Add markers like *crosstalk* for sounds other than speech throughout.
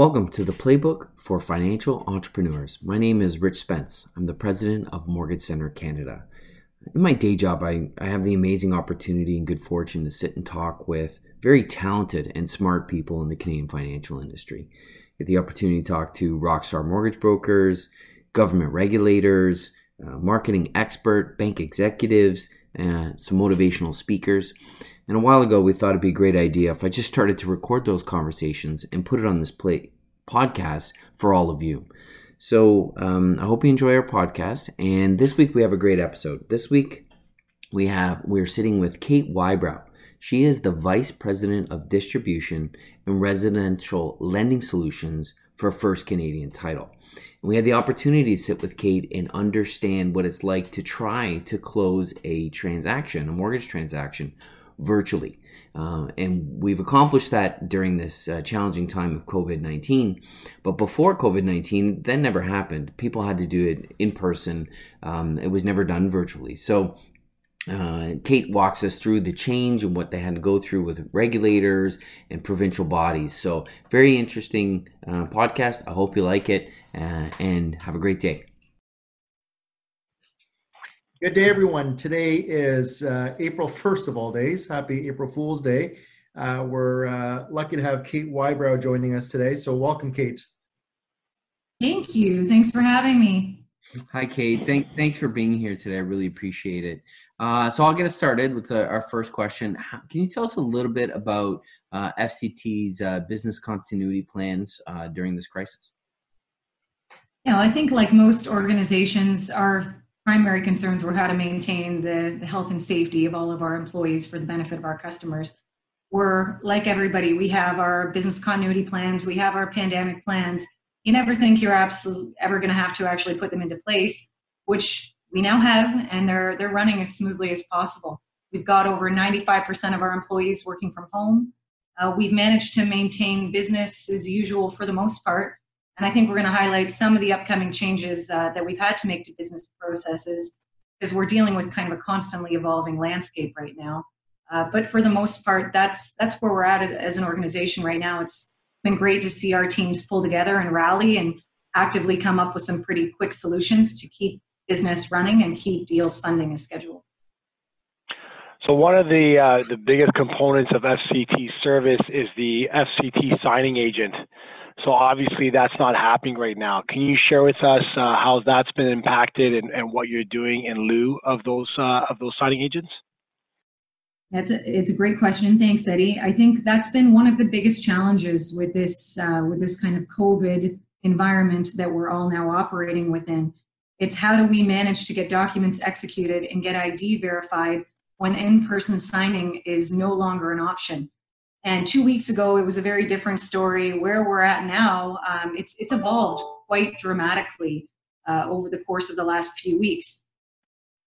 Welcome to the Playbook for Financial Entrepreneurs. My name is Rich Spence. I'm the president of Mortgage Centre Canada. In my day job, I, I have the amazing opportunity and good fortune to sit and talk with very talented and smart people in the Canadian financial industry. Get the opportunity to talk to rockstar mortgage brokers, government regulators, uh, marketing expert, bank executives, uh, some motivational speakers. And a while ago, we thought it'd be a great idea if I just started to record those conversations and put it on this play podcast for all of you. So um, I hope you enjoy our podcast. And this week we have a great episode. This week we have we're sitting with Kate Wybrow. She is the vice president of distribution and residential lending solutions for First Canadian Title. We had the opportunity to sit with Kate and understand what it's like to try to close a transaction, a mortgage transaction virtually. Uh, and we've accomplished that during this uh, challenging time of COVID 19. But before COVID 19, that never happened. People had to do it in person, um, it was never done virtually. So uh, Kate walks us through the change and what they had to go through with regulators and provincial bodies. So, very interesting uh, podcast. I hope you like it uh, and have a great day. Good day, everyone. Today is uh, April 1st of all days. Happy April Fool's Day. Uh, we're uh, lucky to have Kate Wybrow joining us today. So, welcome, Kate. Thank you. Thanks for having me. Hi, Kate. Thank, thanks for being here today. I really appreciate it. Uh, so, I'll get us started with the, our first question. Can you tell us a little bit about uh, FCT's uh, business continuity plans during this crisis? Yeah, I think like most organizations, our primary concerns were how to maintain the, the health and safety of all of our employees for the benefit of our customers. We're like everybody, we have our business continuity plans, we have our pandemic plans. You never think you're absolutely ever going to have to actually put them into place, which we now have, and they're they're running as smoothly as possible. We've got over 95% of our employees working from home. Uh, we've managed to maintain business as usual for the most part. And I think we're going to highlight some of the upcoming changes uh, that we've had to make to business processes because we're dealing with kind of a constantly evolving landscape right now. Uh, but for the most part, that's that's where we're at as an organization right now. It's been great to see our teams pull together and rally and actively come up with some pretty quick solutions to keep business running and keep deals funding as scheduled. So one of the uh, the biggest components of FCT service is the FCT signing agent. So obviously that's not happening right now. Can you share with us uh, how that's been impacted and, and what you're doing in lieu of those uh, of those signing agents? That's a, it's a great question. Thanks, Eddy. I think that's been one of the biggest challenges with this uh, with this kind of COVID environment that we're all now operating within. It's how do we manage to get documents executed and get ID verified when in-person signing is no longer an option. And two weeks ago, it was a very different story. Where we're at now, um, it's it's evolved quite dramatically uh, over the course of the last few weeks.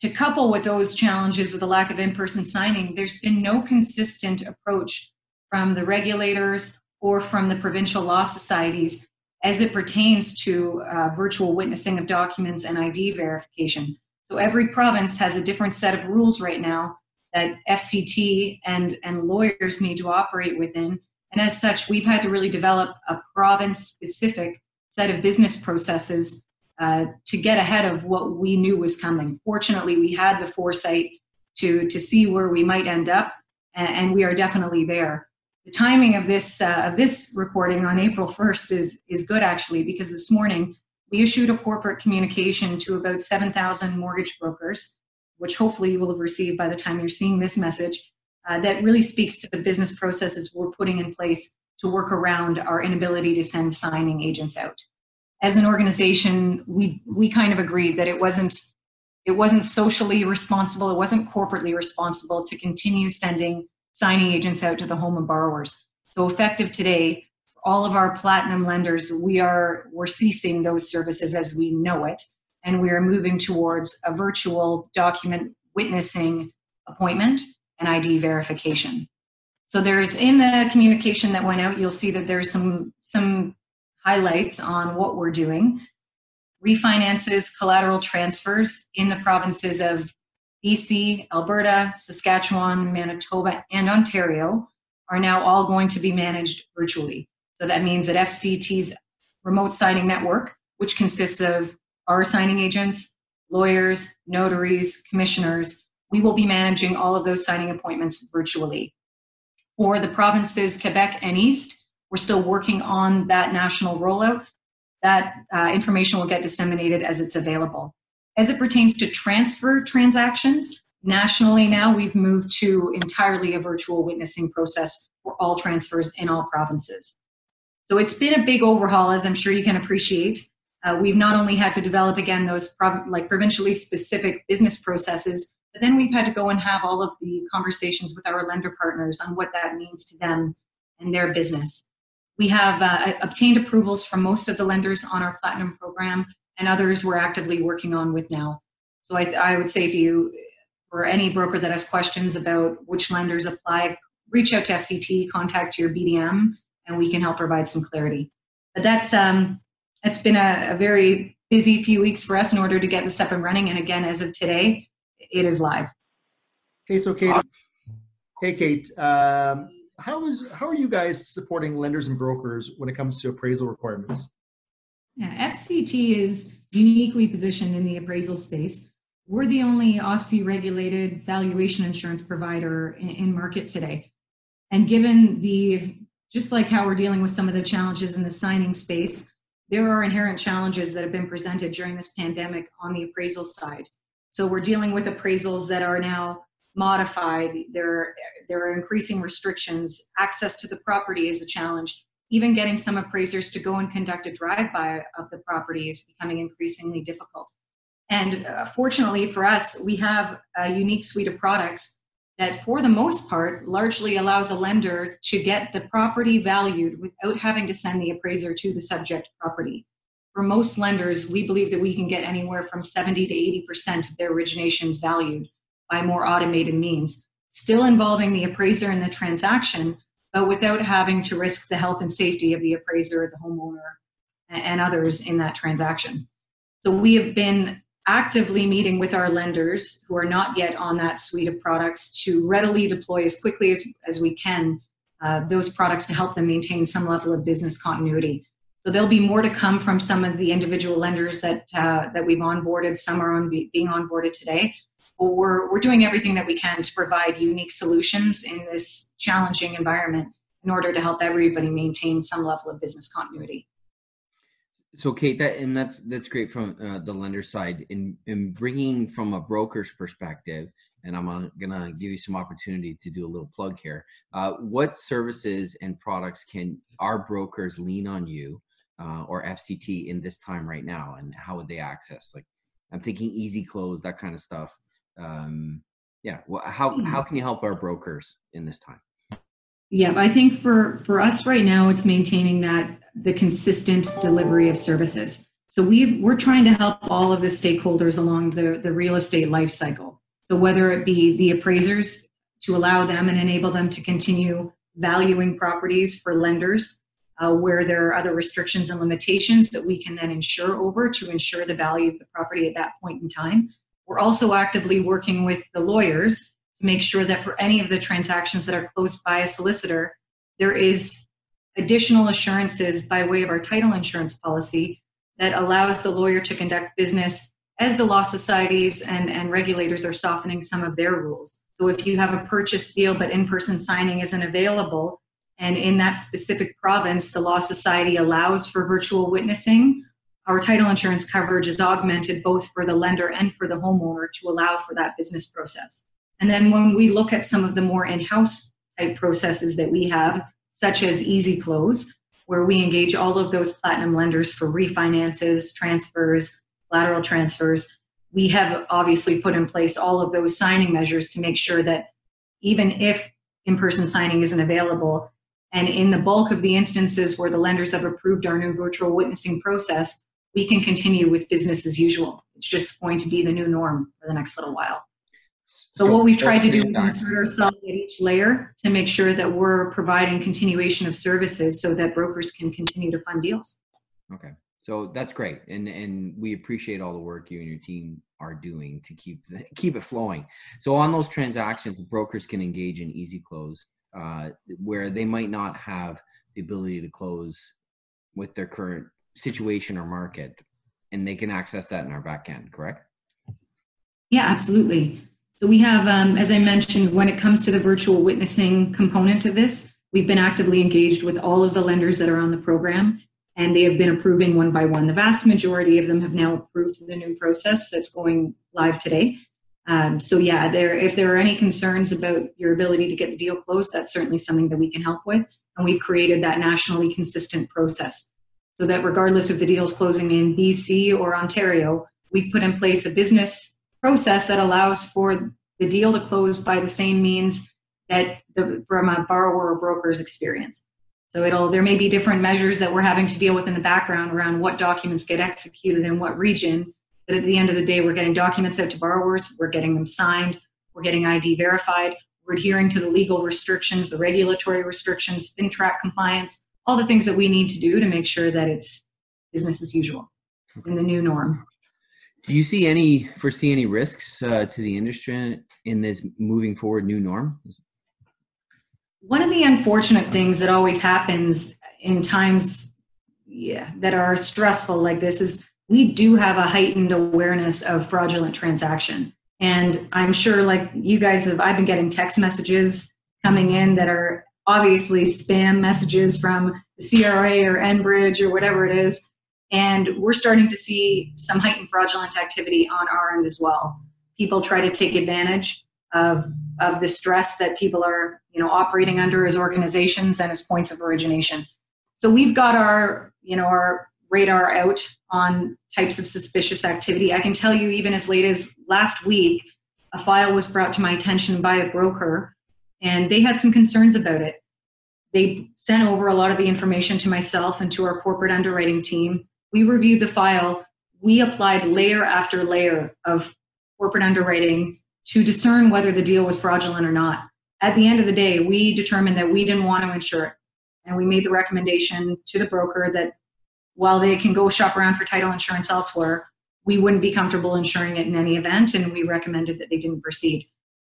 To couple with those challenges with the lack of in-person signing, there's been no consistent approach from the regulators or from the provincial law societies as it pertains to uh, virtual witnessing of documents and ID verification. So every province has a different set of rules right now that FCT and, and lawyers need to operate within. And as such, we've had to really develop a province specific set of business processes uh, to get ahead of what we knew was coming. Fortunately, we had the foresight to, to see where we might end up, and, and we are definitely there. The timing of this, uh, of this recording on April 1st is, is good actually, because this morning we issued a corporate communication to about 7,000 mortgage brokers which hopefully you will have received by the time you're seeing this message, uh, that really speaks to the business processes we're putting in place to work around our inability to send signing agents out. As an organization, we we kind of agreed that it wasn't it wasn't socially responsible, it wasn't corporately responsible to continue sending signing agents out to the home of borrowers. So effective today, all of our platinum lenders, we are we're ceasing those services as we know it and we are moving towards a virtual document witnessing appointment and ID verification. So there's in the communication that went out, you'll see that there's some some highlights on what we're doing. Refinances, collateral transfers in the provinces of BC, Alberta, Saskatchewan, Manitoba, and Ontario are now all going to be managed virtually. So that means that FCT's remote signing network, which consists of our signing agents, lawyers, notaries, commissioners, we will be managing all of those signing appointments virtually. For the provinces Quebec and East, we're still working on that national rollout. That uh, information will get disseminated as it's available. As it pertains to transfer transactions, nationally now we've moved to entirely a virtual witnessing process for all transfers in all provinces. So it's been a big overhaul, as I'm sure you can appreciate. Uh, we've not only had to develop again those prov- like provincially specific business processes, but then we've had to go and have all of the conversations with our lender partners on what that means to them and their business. We have uh, obtained approvals from most of the lenders on our platinum program, and others we're actively working on with now. So I, I would say if you or any broker that has questions about which lenders apply, reach out to FCT, contact your BDM, and we can help provide some clarity. But that's um, it's been a, a very busy few weeks for us in order to get this up and running. And again, as of today, it is live. Hey, so Kate. Hey, Kate. Um, how is how are you guys supporting lenders and brokers when it comes to appraisal requirements? Yeah, FCT is uniquely positioned in the appraisal space. We're the only OSFI regulated valuation insurance provider in, in market today. And given the just like how we're dealing with some of the challenges in the signing space, there are inherent challenges that have been presented during this pandemic on the appraisal side. So we're dealing with appraisals that are now modified. There, there are increasing restrictions. Access to the property is a challenge. Even getting some appraisers to go and conduct a drive-by of the property is becoming increasingly difficult. And uh, fortunately for us, we have a unique suite of products that, for the most part, largely allows a lender to get the property valued without having to send the appraiser to the subject property. For most lenders, we believe that we can get anywhere from 70 to 80% of their originations valued by more automated means, still involving the appraiser in the transaction, but without having to risk the health and safety of the appraiser, the homeowner, and others in that transaction. So we have been actively meeting with our lenders who are not yet on that suite of products to readily deploy as quickly as, as we can uh, those products to help them maintain some level of business continuity. So there'll be more to come from some of the individual lenders that uh, that we've onboarded. Some are on be, being onboarded today. But we're we're doing everything that we can to provide unique solutions in this challenging environment in order to help everybody maintain some level of business continuity so kate that and that's that's great from uh, the lender side. In in bringing from a broker's perspective and i'm uh, gonna give you some opportunity to do a little plug here uh, what services and products can our brokers lean on you uh, or fct in this time right now and how would they access? Like i'm thinking easy close that kind of stuff. Um, yeah well, how how hmm. can you help our brokers in this time yeah i think for for us right now it's maintaining that the consistent delivery of services. So we've we're trying to help all of the stakeholders along the, the real estate life cycle. So whether it be the appraisers to allow them and enable them to continue valuing properties for lenders uh, where there are other restrictions and limitations that we can then insure over to ensure the value of the property at that point in time. We're also actively working with the lawyers to make sure that for any of the transactions that are closed by a solicitor, there is additional assurances by way of our title insurance policy that allows the lawyer to conduct business as the law societies and, and regulators are softening some of their rules. So if you have a purchase deal but in person signing isn't available, and in that specific province the law society allows for virtual witnessing, our title insurance coverage is augmented both for the lender and for the homeowner to allow for that business process. And then when we look at some of the more in house type processes that we have, such as Easy Close, where we engage all of those platinum lenders for refinances, transfers, lateral transfers. We have obviously put in place all of those signing measures to make sure that even if in person signing isn't available, and in the bulk of the instances where the lenders have approved our new virtual witnessing process, we can continue with business as usual. It's just going to be the new norm for the next little while. So, what we've tried to do is insert ourselves at each layer to make sure that we're providing continuation of services so that brokers can continue to fund deals. Okay. So that's great, and and we appreciate all the work you and your team are doing to keep the, *laughs* keep it flowing. So on those transactions, brokers can engage in easy close, uh, where they might not have the ability to close with their current situation or market, and they can access that in our back end, correct? Yeah, absolutely. So we have, um, as I mentioned, when it comes to the virtual witnessing component of this, we've been actively engaged with all of the lenders that are on the program, and they have been approving one by one. The vast majority of them have now approved the new process that's going live today. Um, so yeah, there if there are any concerns about your ability to get the deal closed, that's certainly something that we can help with, and we've created that nationally consistent process so that regardless of the deals closing in BC or Ontario, we've put in place a business process that allows for the deal to close by the same means that the, from a borrower or broker's experience. So it'll there may be different measures that we're having to deal with in the background around what documents get executed in what region. But at the end of the day, we're getting documents out to borrowers, we're getting them signed, we're getting ID verified, we're adhering to the legal restrictions, the regulatory restrictions, FINTRAC compliance, all the things that we need to do to make sure that it's business as usual in the new norm. Do you see any foresee any risks uh, to the industry in this moving forward new norm? One of the unfortunate things that always happens in times yeah, that are stressful like this is we do have a heightened awareness of fraudulent transaction. And I'm sure, like you guys have, I've been getting text messages coming in that are obviously spam messages from the CRA or Enbridge or whatever it is and we're starting to see some heightened fraudulent activity on our end as well. People try to take advantage of, of the stress that people are you know, operating under as organizations and as points of origination. So we've got our, you know, our radar out on types of suspicious activity. I can tell you, even as late as last week, a file was brought to my attention by a broker, and they had some concerns about it. They sent over a lot of the information to myself and to our corporate underwriting team we reviewed the file, we applied layer after layer of corporate underwriting to discern whether the deal was fraudulent or not. At the end of the day, we determined that we didn't want to insure it. And we made the recommendation to the broker that while they can go shop around for title insurance elsewhere, we wouldn't be comfortable insuring it in any event, and we recommended that they didn't proceed.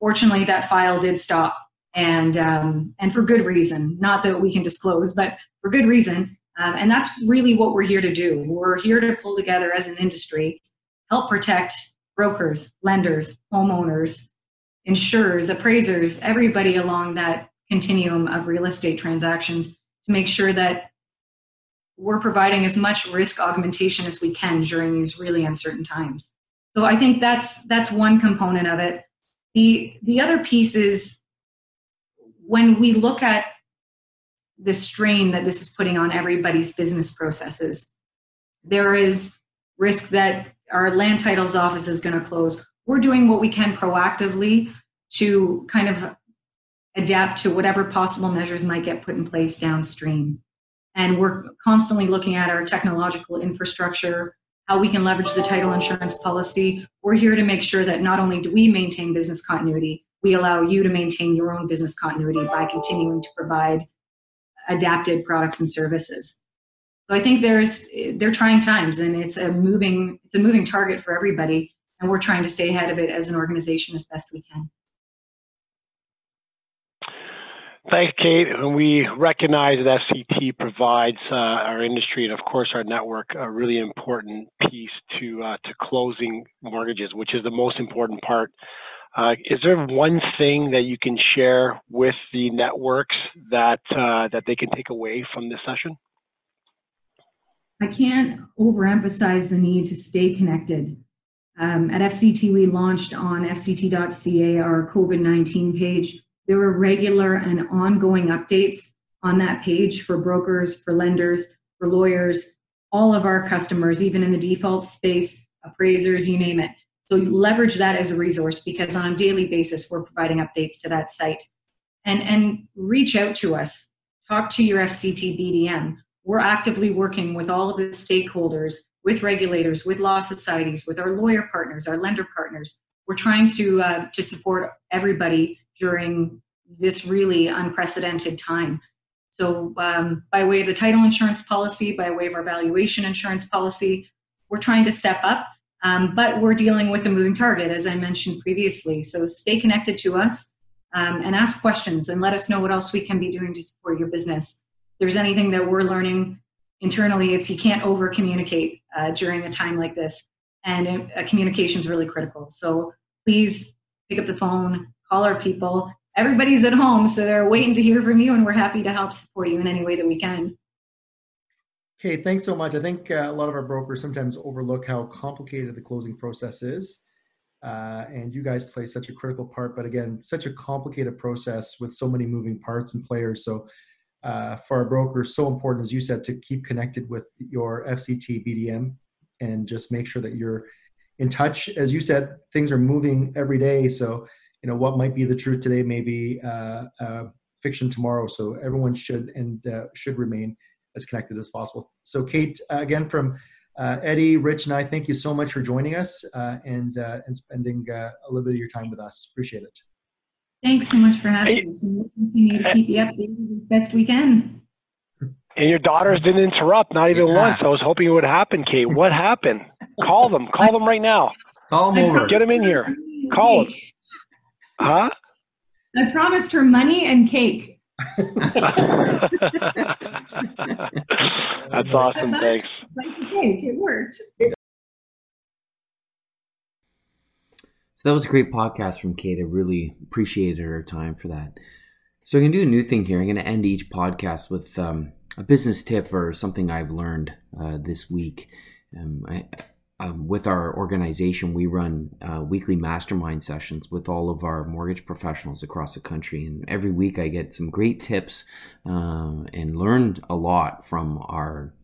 Fortunately, that file did stop, and um, and for good reason. Not that we can disclose, but for good reason. Um, and that's really what we're here to do. We're here to pull together as an industry, help protect brokers, lenders, homeowners, insurers, appraisers, everybody along that continuum of real estate transactions to make sure that we're providing as much risk augmentation as we can during these really uncertain times. So I think that's that's one component of it. The the other piece is when we look at the strain that this is putting on everybody's business processes. There is risk that our land titles office is going to close. We're doing what we can proactively to kind of adapt to whatever possible measures might get put in place downstream. And we're constantly looking at our technological infrastructure, how we can leverage the title insurance policy. We're here to make sure that not only do we maintain business continuity, we allow you to maintain your own business continuity by continuing to provide adapted products and services. So I think there's they're trying times and it's a moving it's a moving target for everybody and we're trying to stay ahead of it as an organization as best we can. Thanks, Kate. And we recognize that FCT provides uh, our industry and, of course, our network a really important piece to uh, to closing mortgages, which is the most important part uh, is there one thing that you can share with the networks that uh, that they can take away from this session? I can't overemphasize the need to stay connected. Um, at FCT, we launched on fct.ca our COVID 19 page. There were regular and ongoing updates on that page for brokers, for lenders, for lawyers, all of our customers, even in the default space, appraisers, you name it. So leverage that as a resource because on a daily basis, we're providing updates to that site. And, and reach out to us. Talk to your FCT BDM. We're actively working with all of the stakeholders, with regulators, with law societies, with our lawyer partners, our lender partners. We're trying to, uh, to support everybody during this really unprecedented time. So, um, by way of the title insurance policy, by way of our valuation insurance policy, we're trying to step up um, but we're dealing with a moving target, as I mentioned previously. So stay connected to us um, and ask questions and let us know what else we can be doing to support your business. there's anything that we're learning internally, it's you can't over communicate uh, during a time like this. And uh, communication is really critical. So please pick up the phone, call our people. Everybody's at home, so they're waiting to hear from you, and we're happy to help support you in any way that we can. Okay, thanks so much. I think uh, a lot of our brokers sometimes overlook how complicated the closing process is. Uh, and you guys play such a critical part, but again, such a complicated process with so many moving parts and players. So, uh, for our brokers, so important, as you said, to keep connected with your FCT BDM and just make sure that you're in touch. As you said, things are moving every day. So, you know, what might be the truth today may be uh, uh, fiction tomorrow. So, everyone should and uh, should remain as connected as possible. So, Kate, uh, again from uh, Eddy, Rich, and I, thank you so much for joining us uh, and uh, and spending uh, a little bit of your time with us. Appreciate it. Thanks so much for having hey, us, and we'll continue to keep you updated as best we can. And your daughters didn't interrupt, not even yeah. once. I was hoping it would happen, Kate. What happened? Call them. Call them right now. Call them over. Get them in here. Call them. Huh? I promised her money and cake. *laughs* That's awesome. Thanks. it worked. So that was a great podcast from Kate. I really appreciated her time for that. So I'm going to do a new thing here. I'm going to end each podcast with um, a business tip or something I've learned uh, this week. Um, I, um, with our organization, we run uh, weekly mastermind sessions with all of our mortgage professionals across the country. And every week I get some great tips uh, and learned a lot from our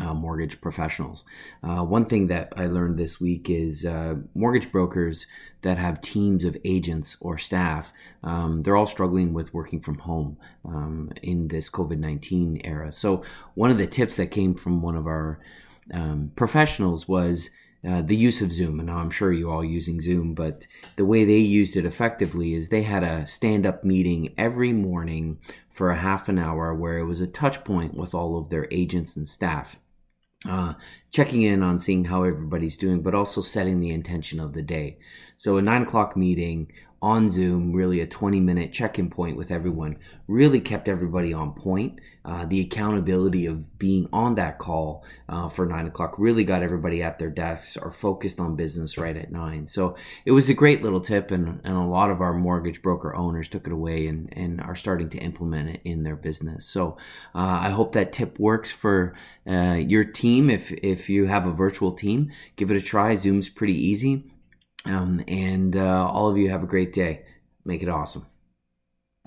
uh, mortgage professionals. Uh, one thing that I learned this week is uh, mortgage brokers that have teams of agents or staff, um, they're all struggling with working from home um, in this COVID 19 era. So, one of the tips that came from one of our um, professionals was uh, the use of Zoom. And I'm sure you all using Zoom, but the way they used it effectively is they had a stand up meeting every morning for a half an hour where it was a touch point with all of their agents and staff. Uh, checking in on seeing how everybody's doing, but also setting the intention of the day. So, a nine o'clock meeting on Zoom, really a 20 minute check in point with everyone, really kept everybody on point. Uh, the accountability of being on that call uh, for nine o'clock really got everybody at their desks or focused on business right at nine. So it was a great little tip, and, and a lot of our mortgage broker owners took it away and, and are starting to implement it in their business. So uh, I hope that tip works for uh, your team. If, if you have a virtual team, give it a try. Zoom's pretty easy um, and uh, all of you have a great day. Make it awesome.